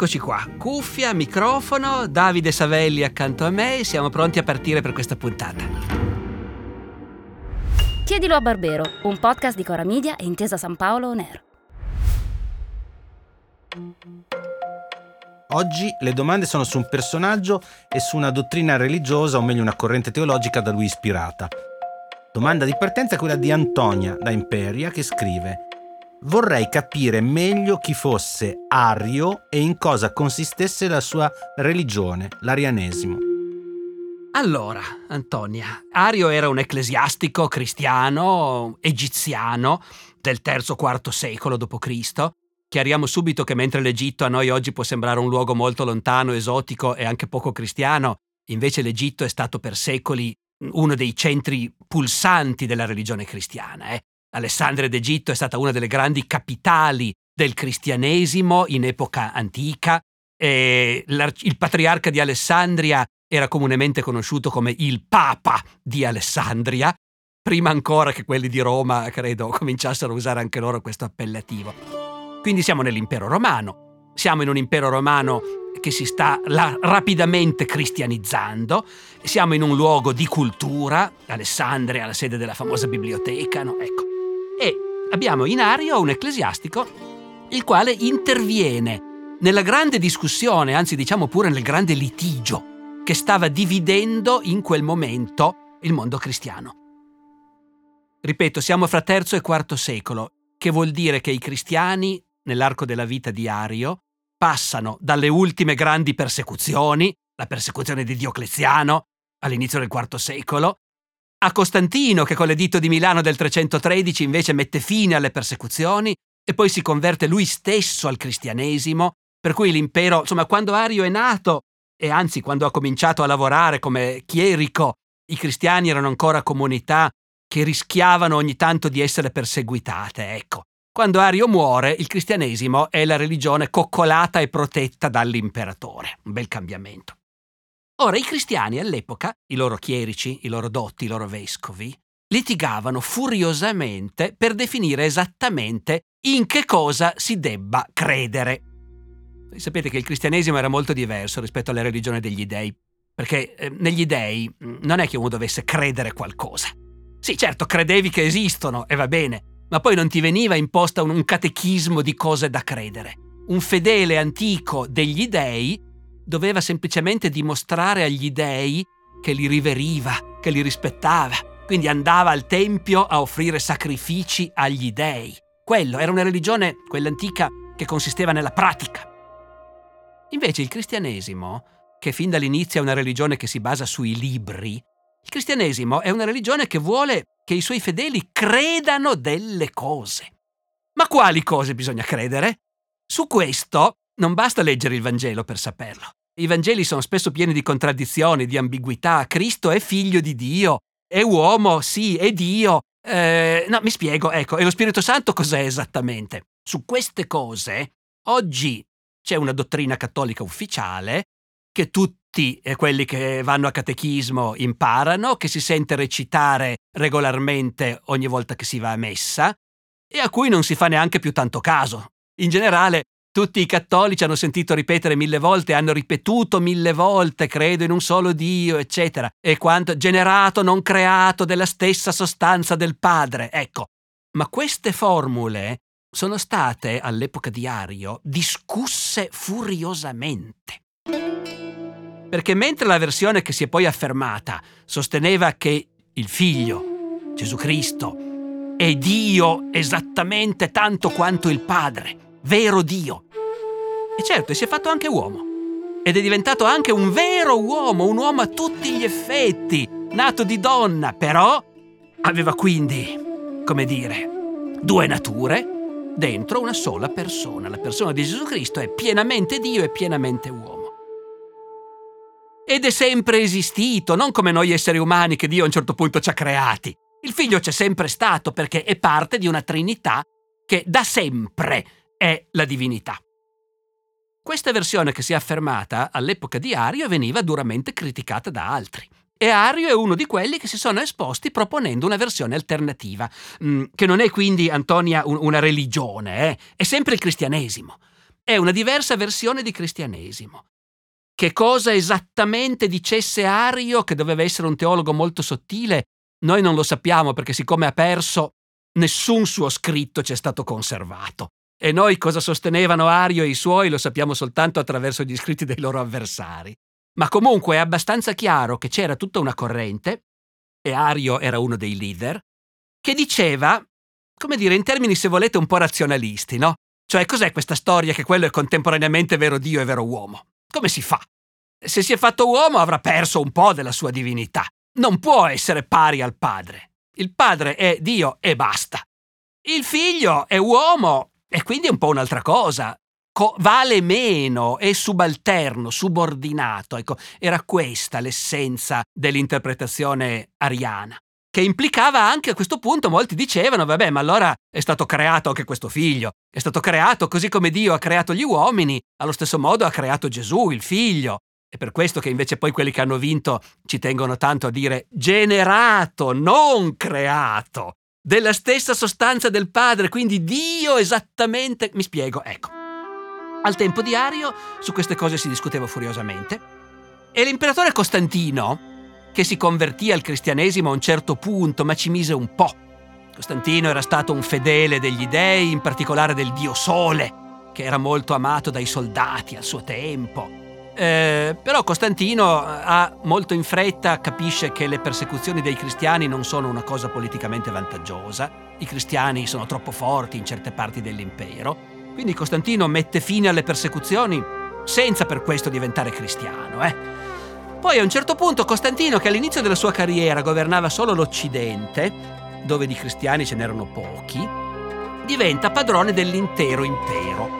Eccoci qua, cuffia, microfono, Davide Savelli accanto a me, siamo pronti a partire per questa puntata. Chiedilo a Barbero, un podcast di Cora Media e Intesa San Paolo On Air. Oggi le domande sono su un personaggio e su una dottrina religiosa, o meglio una corrente teologica da lui ispirata. Domanda di partenza è quella di Antonia da Imperia che scrive Vorrei capire meglio chi fosse Ario e in cosa consistesse la sua religione, l'arianesimo. Allora, Antonia, Ario era un ecclesiastico cristiano egiziano del III-IV secolo d.C. Chiariamo subito che mentre l'Egitto a noi oggi può sembrare un luogo molto lontano, esotico e anche poco cristiano, invece l'Egitto è stato per secoli uno dei centri pulsanti della religione cristiana. Eh? Alessandria d'Egitto è stata una delle grandi capitali del cristianesimo in epoca antica il patriarca di Alessandria era comunemente conosciuto come il Papa di Alessandria, prima ancora che quelli di Roma, credo, cominciassero a usare anche loro questo appellativo. Quindi siamo nell'impero romano, siamo in un impero romano che si sta la, rapidamente cristianizzando, siamo in un luogo di cultura, Alessandria, la sede della famosa biblioteca, no? ecco e abbiamo in Ario un ecclesiastico il quale interviene nella grande discussione, anzi diciamo pure nel grande litigio che stava dividendo in quel momento il mondo cristiano. Ripeto, siamo fra III e IV secolo, che vuol dire che i cristiani, nell'arco della vita di Ario, passano dalle ultime grandi persecuzioni, la persecuzione di Diocleziano all'inizio del IV secolo, a Costantino che con l'editto di Milano del 313 invece mette fine alle persecuzioni e poi si converte lui stesso al cristianesimo, per cui l'impero, insomma, quando Ario è nato e anzi quando ha cominciato a lavorare come chierico, i cristiani erano ancora comunità che rischiavano ogni tanto di essere perseguitate, ecco. Quando Ario muore, il cristianesimo è la religione coccolata e protetta dall'imperatore. Un bel cambiamento. Ora, i cristiani all'epoca, i loro chierici, i loro dotti, i loro vescovi, litigavano furiosamente per definire esattamente in che cosa si debba credere. Sapete che il cristianesimo era molto diverso rispetto alla religione degli dei, perché eh, negli dei mm, non è che uno dovesse credere qualcosa. Sì, certo, credevi che esistono e va bene, ma poi non ti veniva imposta un, un catechismo di cose da credere. Un fedele antico degli dei doveva semplicemente dimostrare agli dei che li riveriva, che li rispettava. Quindi andava al tempio a offrire sacrifici agli dei. Quello era una religione, quella antica, che consisteva nella pratica. Invece il cristianesimo, che fin dall'inizio è una religione che si basa sui libri, il cristianesimo è una religione che vuole che i suoi fedeli credano delle cose. Ma quali cose bisogna credere? Su questo non basta leggere il Vangelo per saperlo. I Vangeli sono spesso pieni di contraddizioni, di ambiguità. Cristo è figlio di Dio, è uomo, sì, è Dio. Eh, no, mi spiego, ecco, e lo Spirito Santo cos'è esattamente? Su queste cose, oggi c'è una dottrina cattolica ufficiale che tutti eh, quelli che vanno a catechismo imparano, che si sente recitare regolarmente ogni volta che si va a messa e a cui non si fa neanche più tanto caso. In generale, tutti i cattolici hanno sentito ripetere mille volte, hanno ripetuto mille volte, credo in un solo Dio, eccetera, e quanto generato, non creato, della stessa sostanza del Padre. Ecco, ma queste formule sono state, all'epoca di Ario, discusse furiosamente. Perché mentre la versione che si è poi affermata sosteneva che il figlio, Gesù Cristo, è Dio esattamente tanto quanto il Padre, vero Dio. E certo, si è fatto anche uomo. Ed è diventato anche un vero uomo, un uomo a tutti gli effetti, nato di donna, però aveva quindi, come dire, due nature dentro una sola persona. La persona di Gesù Cristo è pienamente Dio e pienamente uomo. Ed è sempre esistito, non come noi esseri umani che Dio a un certo punto ci ha creati. Il figlio c'è sempre stato perché è parte di una Trinità che da sempre è la divinità. Questa versione che si è affermata all'epoca di Ario veniva duramente criticata da altri. E Ario è uno di quelli che si sono esposti proponendo una versione alternativa, mm, che non è quindi, Antonia, una religione, eh? è sempre il cristianesimo. è una diversa versione di cristianesimo. Che cosa esattamente dicesse Ario, che doveva essere un teologo molto sottile, noi non lo sappiamo perché siccome ha perso, nessun suo scritto ci è stato conservato. E noi cosa sostenevano Ario e i suoi lo sappiamo soltanto attraverso gli scritti dei loro avversari. Ma comunque è abbastanza chiaro che c'era tutta una corrente, e Ario era uno dei leader, che diceva, come dire, in termini se volete un po' razionalisti, no? Cioè, cos'è questa storia che quello è contemporaneamente vero Dio e vero uomo? Come si fa? Se si è fatto uomo avrà perso un po' della sua divinità. Non può essere pari al padre. Il padre è Dio e basta. Il figlio è uomo e quindi è un po' un'altra cosa. Co- vale meno, è subalterno, subordinato. Ecco, era questa l'essenza dell'interpretazione ariana. Che implicava anche a questo punto, molti dicevano, vabbè, ma allora è stato creato anche questo figlio. È stato creato così come Dio ha creato gli uomini, allo stesso modo ha creato Gesù, il figlio. È per questo che invece poi quelli che hanno vinto ci tengono tanto a dire generato, non creato della stessa sostanza del Padre, quindi Dio esattamente... Mi spiego, ecco. Al tempo di Ario su queste cose si discuteva furiosamente e l'imperatore Costantino, che si convertì al cristianesimo a un certo punto, ma ci mise un po'. Costantino era stato un fedele degli dei, in particolare del dio Sole, che era molto amato dai soldati al suo tempo. Eh, però Costantino eh, ha molto in fretta capisce che le persecuzioni dei cristiani non sono una cosa politicamente vantaggiosa, i cristiani sono troppo forti in certe parti dell'impero, quindi Costantino mette fine alle persecuzioni senza per questo diventare cristiano. Eh. Poi a un certo punto Costantino, che all'inizio della sua carriera governava solo l'Occidente, dove di cristiani ce n'erano pochi, diventa padrone dell'intero impero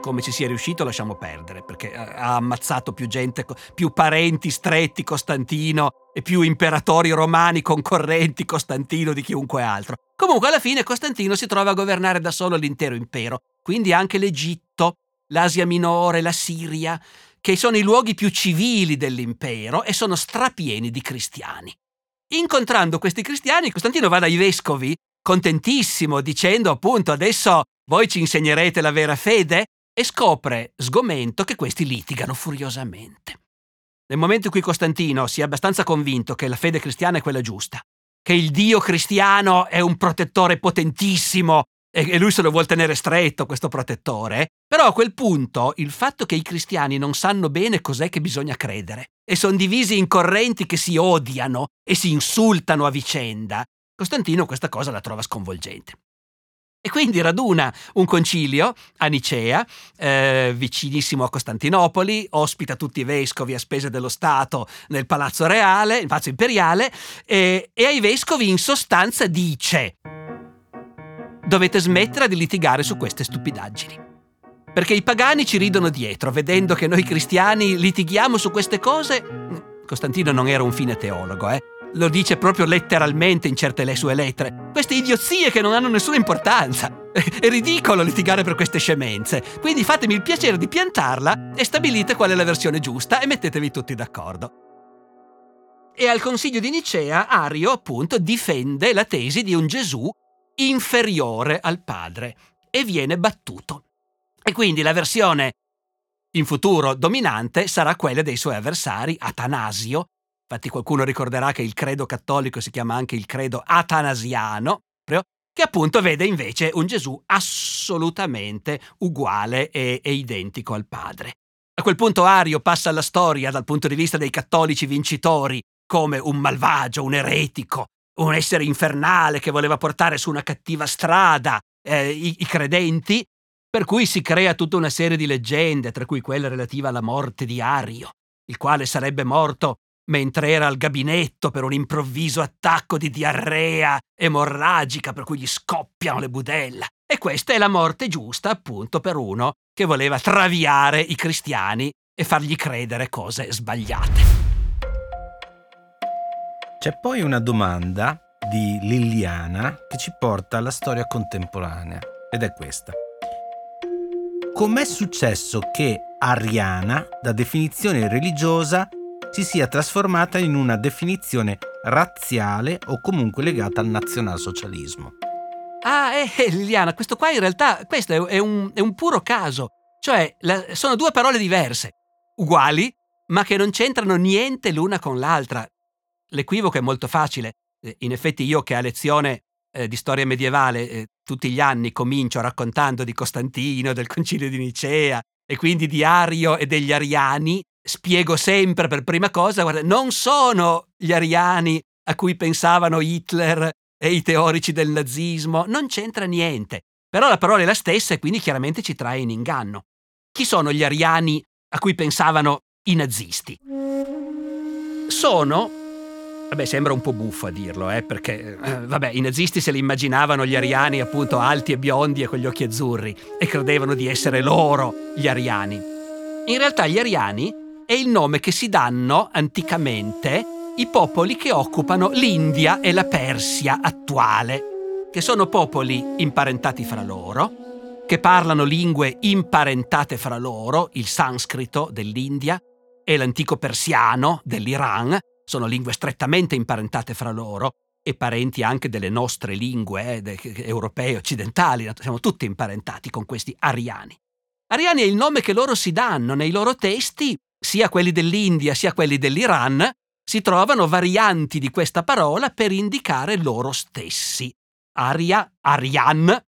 come ci sia riuscito lasciamo perdere, perché ha ammazzato più gente, più parenti stretti Costantino e più imperatori romani concorrenti Costantino di chiunque altro. Comunque alla fine Costantino si trova a governare da solo l'intero impero, quindi anche l'Egitto, l'Asia Minore, la Siria, che sono i luoghi più civili dell'impero e sono strapieni di cristiani. Incontrando questi cristiani, Costantino va dai vescovi, contentissimo, dicendo appunto adesso voi ci insegnerete la vera fede e scopre, sgomento, che questi litigano furiosamente. Nel momento in cui Costantino si è abbastanza convinto che la fede cristiana è quella giusta, che il Dio cristiano è un protettore potentissimo e lui se lo vuole tenere stretto questo protettore, però a quel punto il fatto che i cristiani non sanno bene cos'è che bisogna credere e sono divisi in correnti che si odiano e si insultano a vicenda, Costantino questa cosa la trova sconvolgente. E quindi raduna un concilio a Nicea, eh, vicinissimo a Costantinopoli, ospita tutti i vescovi a spese dello Stato nel Palazzo Reale, il Palazzo Imperiale, e, e ai vescovi in sostanza dice dovete smettere di litigare su queste stupidaggini. Perché i pagani ci ridono dietro, vedendo che noi cristiani litighiamo su queste cose. Costantino non era un fine teologo, eh? Lo dice proprio letteralmente in certe le sue lettere. Queste idiozie che non hanno nessuna importanza. È ridicolo litigare per queste scemenze. Quindi fatemi il piacere di piantarla e stabilite qual è la versione giusta e mettetevi tutti d'accordo. E al consiglio di Nicea, Ario appunto difende la tesi di un Gesù inferiore al Padre e viene battuto. E quindi la versione in futuro dominante sarà quella dei suoi avversari, Atanasio, Infatti qualcuno ricorderà che il credo cattolico si chiama anche il credo atanasiano, che appunto vede invece un Gesù assolutamente uguale e, e identico al Padre. A quel punto Ario passa alla storia dal punto di vista dei cattolici vincitori come un malvagio, un eretico, un essere infernale che voleva portare su una cattiva strada eh, i, i credenti, per cui si crea tutta una serie di leggende, tra cui quella relativa alla morte di Ario, il quale sarebbe morto mentre era al gabinetto per un improvviso attacco di diarrea emorragica per cui gli scoppiano le budella. E questa è la morte giusta, appunto, per uno che voleva traviare i cristiani e fargli credere cose sbagliate. C'è poi una domanda di Liliana che ci porta alla storia contemporanea ed è questa. Com'è successo che Ariana, da definizione religiosa, si sia trasformata in una definizione razziale o comunque legata al nazionalsocialismo. Ah, eh, eh, Liliana, questo qua in realtà questo è, è, un, è un puro caso. Cioè, la, sono due parole diverse, uguali, ma che non c'entrano niente l'una con l'altra. L'equivoco è molto facile. Eh, in effetti io che a lezione eh, di storia medievale eh, tutti gli anni comincio raccontando di Costantino, del concilio di Nicea e quindi di Ario e degli Ariani, spiego sempre per prima cosa, guarda, non sono gli Ariani a cui pensavano Hitler e i teorici del nazismo, non c'entra niente. Però la parola è la stessa e quindi chiaramente ci trae in inganno. Chi sono gli ariani a cui pensavano i nazisti? Sono Vabbè, sembra un po' buffo a dirlo, eh, perché eh, vabbè, i nazisti se li immaginavano gli ariani appunto alti e biondi e con gli occhi azzurri e credevano di essere loro gli ariani. In realtà gli ariani è il nome che si danno anticamente i popoli che occupano l'India e la Persia attuale, che sono popoli imparentati fra loro, che parlano lingue imparentate fra loro, il sanscrito dell'India e l'antico persiano dell'Iran, sono lingue strettamente imparentate fra loro e parenti anche delle nostre lingue eh, europee occidentali, siamo tutti imparentati con questi ariani. Ariani è il nome che loro si danno nei loro testi, sia quelli dell'India sia quelli dell'Iran, si trovano varianti di questa parola per indicare loro stessi. Aria, Arian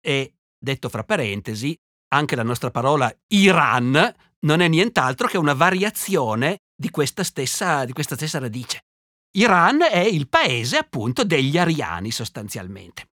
e, detto fra parentesi, anche la nostra parola Iran non è nient'altro che una variazione di questa stessa, di questa stessa radice. Iran è il paese appunto degli ariani sostanzialmente.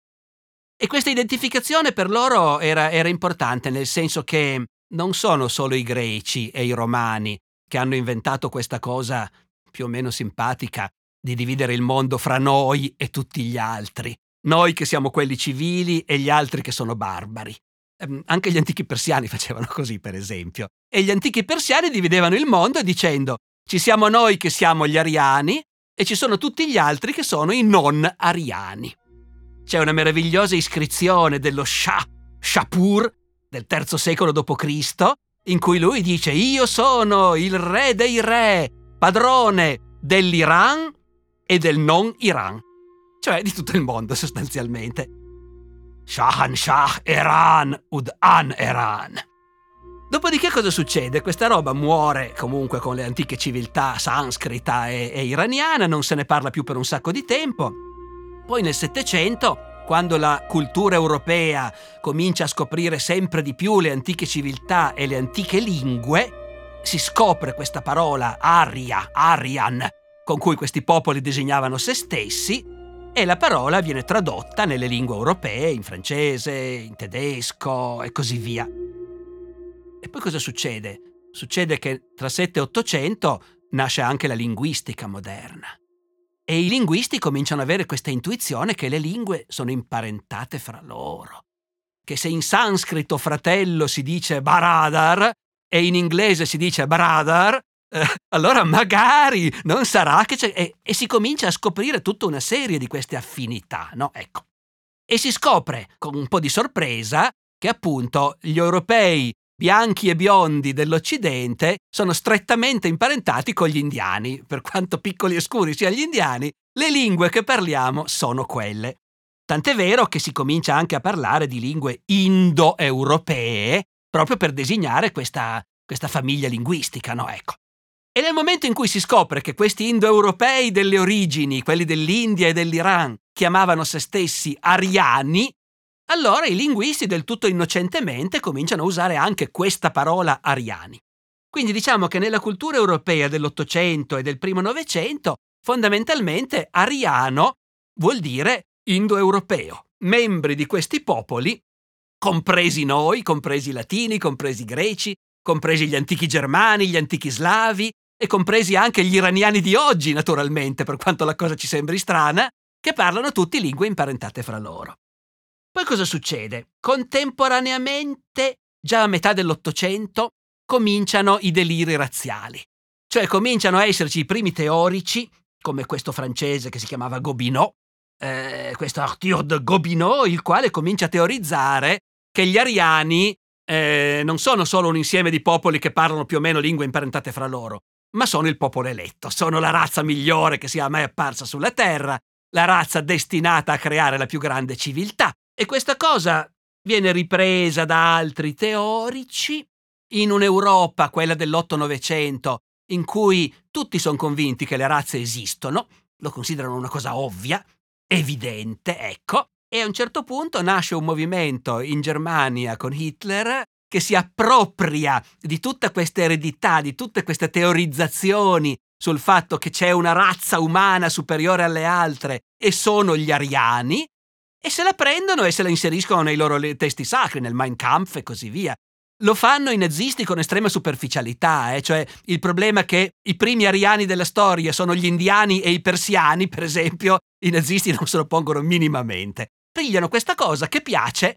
E questa identificazione per loro era, era importante nel senso che non sono solo i greci e i romani che hanno inventato questa cosa più o meno simpatica di dividere il mondo fra noi e tutti gli altri. Noi che siamo quelli civili e gli altri che sono barbari. Ehm, anche gli antichi persiani facevano così, per esempio. E gli antichi persiani dividevano il mondo dicendo ci siamo noi che siamo gli ariani e ci sono tutti gli altri che sono i non ariani. C'è una meravigliosa iscrizione dello Shah, Shapur, del III secolo d.C., in cui lui dice io sono il re dei re, padrone dell'Iran e del non Iran, cioè di tutto il mondo sostanzialmente. Shahan Shah Iran ud An Iran. Dopodiché cosa succede? Questa roba muore comunque con le antiche civiltà sanscrita e, e iraniana, non se ne parla più per un sacco di tempo. Poi nel Settecento, quando la cultura europea comincia a scoprire sempre di più le antiche civiltà e le antiche lingue, si scopre questa parola aria, arian, con cui questi popoli disegnavano se stessi, e la parola viene tradotta nelle lingue europee, in francese, in tedesco e così via. E poi cosa succede? Succede che tra 7 e 800 nasce anche la linguistica moderna. E i linguisti cominciano ad avere questa intuizione che le lingue sono imparentate fra loro. Che se in sanscrito fratello si dice baradar, e in inglese si dice brother, eh, allora magari non sarà che c'è... E, e, si comincia a scoprire tutta una serie di queste affinità, no? Ecco. E si scopre, con un po' di sorpresa, che appunto gli europei bianchi e biondi dell'Occidente sono strettamente imparentati con gli indiani. Per quanto piccoli e scuri siano gli indiani, le lingue che parliamo sono quelle. Tant'è vero che si comincia anche a parlare di lingue indoeuropee, proprio per designare questa, questa famiglia linguistica, no? Ecco. E nel momento in cui si scopre che questi indoeuropei delle origini, quelli dell'India e dell'Iran, chiamavano se stessi ariani, allora i linguisti del tutto innocentemente cominciano a usare anche questa parola ariani. Quindi diciamo che nella cultura europea dell'Ottocento e del primo Novecento, fondamentalmente ariano vuol dire indoeuropeo. Membri di questi popoli compresi noi, compresi i latini, compresi i greci, compresi gli antichi germani, gli antichi slavi e compresi anche gli iraniani di oggi, naturalmente, per quanto la cosa ci sembri strana, che parlano tutti lingue imparentate fra loro. Poi cosa succede? Contemporaneamente, già a metà dell'Ottocento, cominciano i deliri razziali. Cioè cominciano a esserci i primi teorici, come questo francese che si chiamava Gobineau, eh, questo Arthur de Gobineau, il quale comincia a teorizzare che gli ariani eh, non sono solo un insieme di popoli che parlano più o meno lingue imparentate fra loro, ma sono il popolo eletto, sono la razza migliore che sia mai apparsa sulla Terra, la razza destinata a creare la più grande civiltà. E questa cosa viene ripresa da altri teorici in un'Europa, quella dell'8-900, in cui tutti sono convinti che le razze esistono, lo considerano una cosa ovvia, evidente, ecco, e a un certo punto nasce un movimento in Germania con Hitler che si appropria di tutta questa eredità, di tutte queste teorizzazioni sul fatto che c'è una razza umana superiore alle altre e sono gli ariani, e se la prendono e se la inseriscono nei loro testi sacri, nel Mein Kampf e così via. Lo fanno i nazisti con estrema superficialità, eh? cioè il problema che i primi ariani della storia sono gli indiani e i persiani, per esempio, i nazisti non se lo pongono minimamente. Pigliano questa cosa che piace,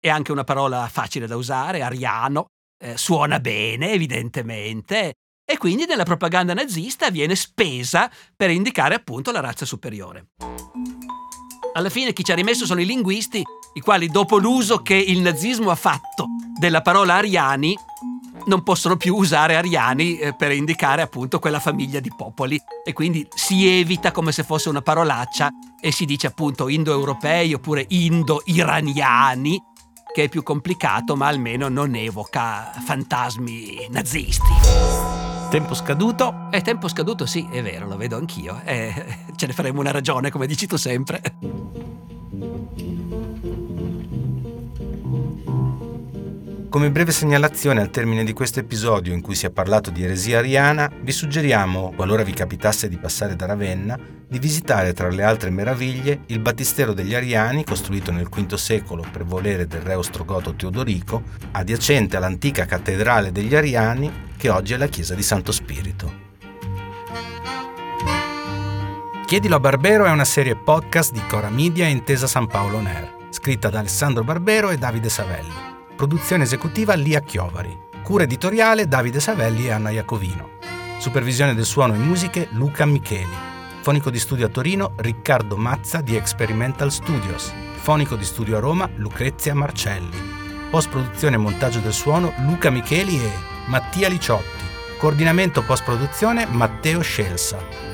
è anche una parola facile da usare, ariano, eh, suona bene evidentemente, e quindi nella propaganda nazista viene spesa per indicare appunto la razza superiore. Alla fine chi ci ha rimesso sono i linguisti, i quali dopo l'uso che il nazismo ha fatto della parola ariani, non possono più usare ariani eh, per indicare appunto quella famiglia di popoli e quindi si evita come se fosse una parolaccia e si dice appunto indoeuropei oppure indo-iraniani, che è più complicato ma almeno non evoca fantasmi nazisti. Tempo scaduto? È tempo scaduto, sì, è vero, lo vedo anch'io. Eh, ce ne faremo una ragione, come dici tu sempre. Come breve segnalazione al termine di questo episodio in cui si è parlato di eresia ariana, vi suggeriamo, qualora vi capitasse di passare da Ravenna, di visitare tra le altre meraviglie il battistero degli Ariani costruito nel V secolo per volere del re ostrogoto Teodorico, adiacente all'antica cattedrale degli Ariani che oggi è la chiesa di Santo Spirito. Chiedilo a Barbero è una serie podcast di Cora Media e Intesa San Paolo Air, scritta da Alessandro Barbero e Davide Savelli. Produzione esecutiva Lia Chiovari. Cura editoriale Davide Savelli e Anna Iacovino. Supervisione del suono e musiche Luca Micheli. Fonico di studio a Torino Riccardo Mazza di Experimental Studios. Fonico di studio a Roma Lucrezia Marcelli. Post produzione e montaggio del suono Luca Micheli e Mattia Liciotti. Coordinamento post produzione Matteo Scelsa.